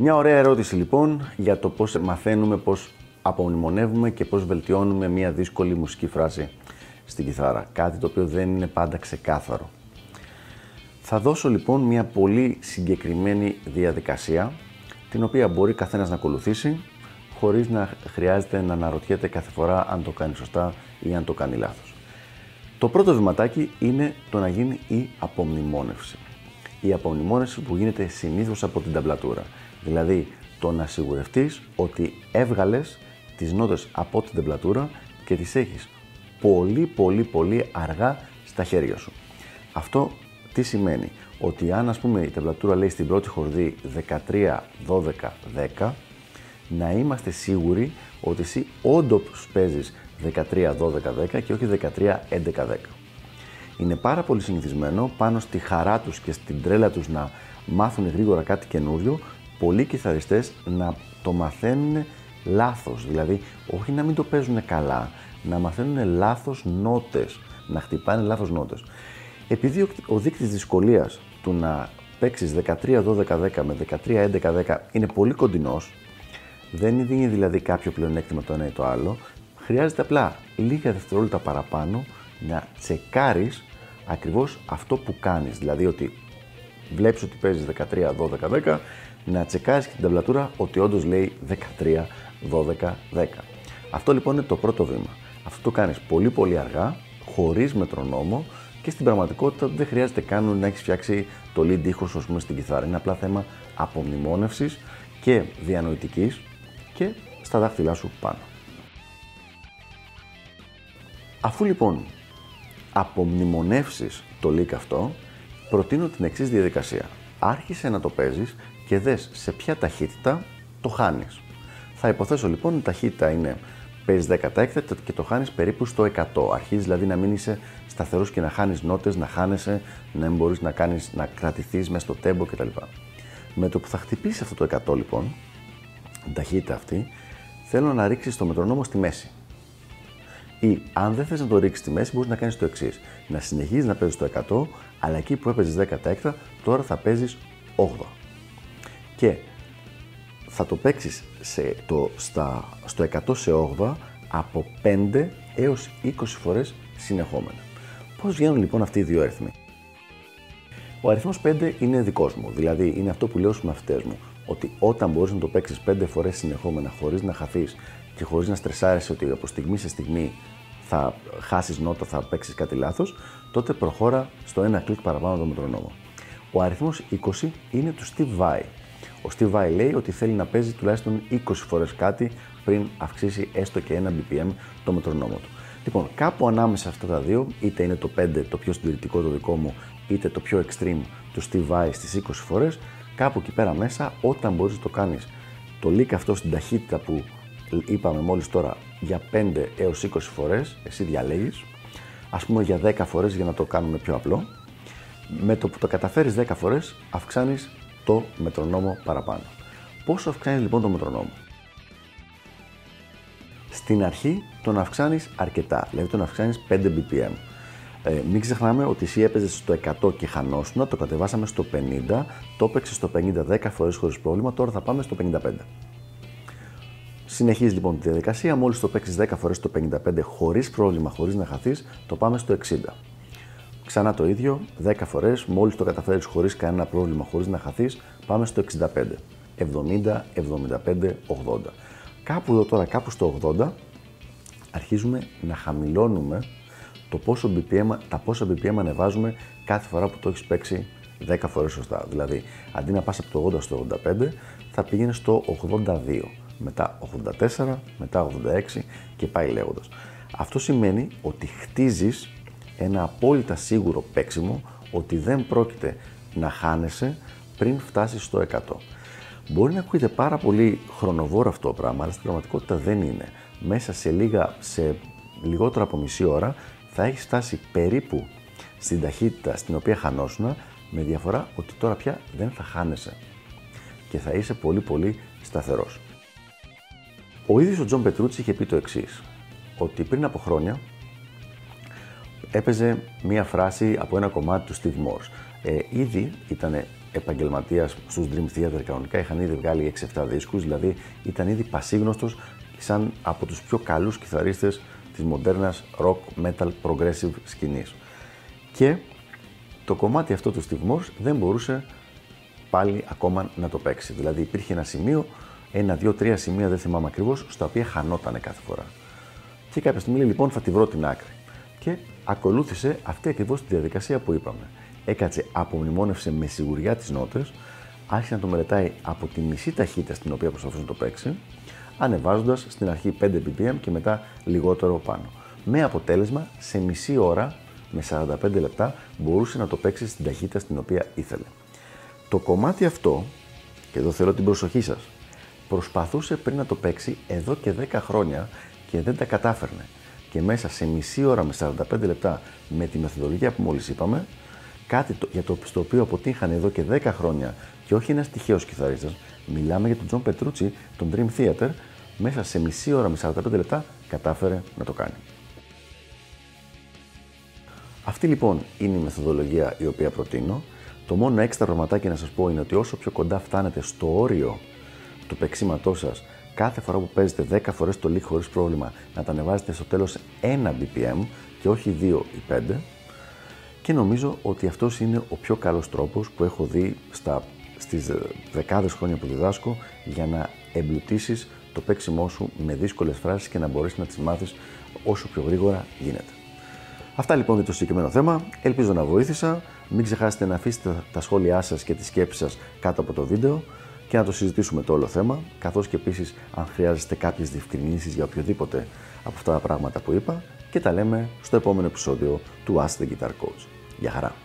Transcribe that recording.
Μια ωραία ερώτηση λοιπόν για το πώς μαθαίνουμε, πώς απομνημονεύουμε και πώς βελτιώνουμε μια δύσκολη μουσική φράση στην κιθάρα. Κάτι το οποίο δεν είναι πάντα ξεκάθαρο. Θα δώσω λοιπόν μια πολύ συγκεκριμένη διαδικασία την οποία μπορεί καθένας να ακολουθήσει χωρίς να χρειάζεται να αναρωτιέται κάθε φορά αν το κάνει σωστά ή αν το κάνει λάθος. Το πρώτο βηματάκι είναι το να γίνει η απομνημόνευση. Η απομνημόνευση που γίνεται συνήθως από την ταμπλατούρα. Δηλαδή το να σιγουρευτείς ότι έβγαλες τις νότες από την ταμπλατούρα και τις έχεις πολύ πολύ πολύ αργά στα χέρια σου. Αυτό τι σημαίνει, ότι αν ας πούμε η ταμπλατούρα λέει στην πρώτη χορδή 13, 12, 10, να είμαστε σίγουροι ότι εσύ όντως παίζεις 13, 12, 10 και όχι 13, 11, 10. Είναι πάρα πολύ συνηθισμένο πάνω στη χαρά τους και στην τρέλα τους να μάθουν γρήγορα κάτι καινούριο, πολλοί κιθαριστές να το μαθαίνουν λάθος, δηλαδή όχι να μην το παίζουν καλά, να μαθαίνουν λάθος νότες, να χτυπάνε λάθος νότες. Επειδή ο δείκτης δυσκολίας του να παίξεις 13-12-10 με 13-11-10 είναι πολύ κοντινός, δεν δίνει δηλαδή κάποιο πλεονέκτημα το ένα ή το άλλο, χρειάζεται απλά λίγα δευτερόλεπτα παραπάνω να τσεκάρεις ακριβώς αυτό που κάνεις. Δηλαδή ότι βλέπεις ότι παίζεις 13-12-10, να τσεκάρεις και την ταμπλατούρα ότι όντως λέει 13-12-10. Αυτό λοιπόν είναι το πρώτο βήμα. Αυτό το κάνεις πολύ πολύ αργά, χωρίς μετρονόμο και στην πραγματικότητα δεν χρειάζεται καν να έχεις φτιάξει το lead ήχος πούμε, στην κιθάρα. Είναι απλά θέμα απομνημόνευσης και διανοητικής και στα δάχτυλά σου πάνω. Αφού λοιπόν απομνημονεύσεις το leak αυτό, προτείνω την εξής διαδικασία. Άρχισε να το παίζεις και δες σε ποια ταχύτητα το χάνεις. Θα υποθέσω λοιπόν η ταχύτητα είναι παίζει 10 έκτακτα και το χάνεις περίπου στο 100. Αρχίζεις δηλαδή να μην είσαι σταθερός και να χάνεις νότες, να χάνεσαι, να μην μπορείς να, κάνεις, να κρατηθείς μέσα στο τέμπο κτλ. Με το που θα χτυπήσεις αυτό το 100 λοιπόν, την ταχύτητα αυτή, θέλω να ρίξεις το μετρονόμο στη μέση. Ή αν δεν θες να το ρίξεις στη μέση, μπορείς να κάνεις το εξής. Να συνεχίζεις να παίζεις το 100, αλλά εκεί που έπαιζες 10 έκτακτα, τώρα θα παίζεις 8. Και θα το παίξεις το, στο 100 σε 8 από 5 έως 20 φορές συνεχόμενα. Πώς βγαίνουν λοιπόν αυτοί οι δύο αριθμοί. Ο αριθμός 5 είναι δικός μου, δηλαδή είναι αυτό που λέω στους μαθητές μου, ότι όταν μπορείς να το παίξεις 5 φορές συνεχόμενα χωρίς να χαθείς και χωρίς να στρεσάρεσαι ότι από στιγμή σε στιγμή θα χάσεις νότα, θα παίξεις κάτι λάθος, τότε προχώρα στο ένα κλικ παραπάνω το μετρονόμο. Ο αριθμός 20 είναι του Steve Vai, ο Steve Vai λέει ότι θέλει να παίζει τουλάχιστον 20 φορές κάτι πριν αυξήσει έστω και ένα BPM το μετρονόμο του. Λοιπόν, κάπου ανάμεσα σε αυτά τα δύο, είτε είναι το 5 το πιο συντηρητικό το δικό μου, είτε το πιο extreme του Steve Vai στις 20 φορές, κάπου εκεί πέρα μέσα, όταν μπορείς να το κάνεις το leak αυτό στην ταχύτητα που είπαμε μόλις τώρα για 5 έως 20 φορές, εσύ διαλέγεις, ας πούμε για 10 φορές για να το κάνουμε πιο απλό, με το που το καταφέρεις 10 φορές αυξάνεις το μετρονόμο παραπάνω. Πόσο αυξάνει λοιπόν το μετρονόμο; Στην αρχή τον αυξάνεις αρκετά, δηλαδή τον αυξάνεις 5 BPM. Ε, μην ξεχνάμε ότι εσύ έπαιζες στο 100 και χανόσουνα, το κατεβάσαμε στο 50, το έπαιξες στο 50 10 φορές χωρίς πρόβλημα, τώρα θα πάμε στο 55. Συνεχίζει λοιπόν τη διαδικασία, μόλις το παίξεις 10 φορές στο 55 χωρίς πρόβλημα, χωρίς να χαθείς, το πάμε στο 60. Ξανά το ίδιο, 10 φορές, μόλις το καταφέρεις χωρίς κανένα πρόβλημα, χωρίς να χαθείς, πάμε στο 65. 70, 75, 80. Κάπου εδώ τώρα, κάπου στο 80, αρχίζουμε να χαμηλώνουμε το πόσο BPM, τα πόσα BPM ανεβάζουμε κάθε φορά που το έχεις παίξει 10 φορές σωστά. Δηλαδή, αντί να πας από το 80 στο 85, θα πήγαινες στο 82, μετά 84, μετά 86 και πάει λέγοντας. Αυτό σημαίνει ότι χτίζεις ένα απόλυτα σίγουρο παίξιμο ότι δεν πρόκειται να χάνεσαι πριν φτάσεις στο 100. Μπορεί να ακούγεται πάρα πολύ χρονοβόρο αυτό το πράγμα, αλλά στην πραγματικότητα δεν είναι. Μέσα σε, λίγα, σε λιγότερο από μισή ώρα θα έχεις φτάσει περίπου στην ταχύτητα στην οποία χανόσουνα, με διαφορά ότι τώρα πια δεν θα χάνεσαι και θα είσαι πολύ πολύ σταθερός. Ο ίδιος ο Τζον Πετρούτσι είχε πει το εξής ότι πριν από χρόνια έπαιζε μία φράση από ένα κομμάτι του Steve Morse. Ε, ήδη ήταν επαγγελματίας στους Dream Theater κανονικά, είχαν ήδη βγάλει 6-7 δίσκους, δηλαδή ήταν ήδη πασίγνωστος σαν από τους πιο καλούς κιθαρίστες της μοντέρνας rock, metal, progressive σκηνής. Και το κομμάτι αυτό του Steve Morse δεν μπορούσε πάλι ακόμα να το παίξει. Δηλαδή υπήρχε ένα σημείο, ένα, δύο, τρία σημεία, δεν θυμάμαι ακριβώς, στα οποία χανόταν κάθε φορά. Και κάποια στιγμή λοιπόν θα τη βρω την άκρη. Και ακολούθησε αυτή ακριβώς τη διαδικασία που είπαμε. Έκατσε, απομνημόνευσε με σιγουριά τις νότες, άρχισε να το μελετάει από τη μισή ταχύτητα στην οποία προσπαθούσε να το παίξει, ανεβάζοντας στην αρχή 5 BPM και μετά λιγότερο πάνω. Με αποτέλεσμα σε μισή ώρα με 45 λεπτά μπορούσε να το παίξει στην ταχύτητα στην οποία ήθελε. Το κομμάτι αυτό, και εδώ θέλω την προσοχή σας, προσπαθούσε πριν να το παίξει εδώ και 10 χρόνια και δεν τα κατάφερνε. Και μέσα σε μισή ώρα με 45 λεπτά με τη μεθοδολογία που μόλις είπαμε, κάτι το, για το στο οποίο αποτύχανε εδώ και 10 χρόνια και όχι ένας τυχαίος κιθαρίστας, μιλάμε για τον Τζον Πετρούτσι, τον Dream Theater, μέσα σε μισή ώρα με 45 λεπτά κατάφερε να το κάνει. Αυτή λοιπόν είναι η μεθοδολογία η οποία προτείνω. Το μόνο έξτρα πραγματάκι να σας πω είναι ότι όσο πιο κοντά φτάνετε στο όριο του παίξήματός σας, κάθε φορά που παίζετε 10 φορές το leak χωρίς πρόβλημα, να τα ανεβάζετε στο τέλος 1 BPM και όχι 2 ή 5. Και νομίζω ότι αυτός είναι ο πιο καλός τρόπος που έχω δει στα, στις δεκάδες χρόνια που διδάσκω για να εμπλουτίσεις το παίξιμό σου με δύσκολες φράσεις και να μπορέσεις να τις μάθεις όσο πιο γρήγορα γίνεται. Αυτά λοιπόν για το συγκεκριμένο θέμα. Ελπίζω να βοήθησα. Μην ξεχάσετε να αφήσετε τα σχόλιά σας και τις σκέψεις σας κάτω από το βίντεο και να το συζητήσουμε το όλο θέμα, καθώς και επίσης αν χρειάζεστε κάποιες διευκρινήσεις για οποιοδήποτε από αυτά τα πράγματα που είπα και τα λέμε στο επόμενο επεισόδιο του Ask the Guitar Coach. Γεια χαρά!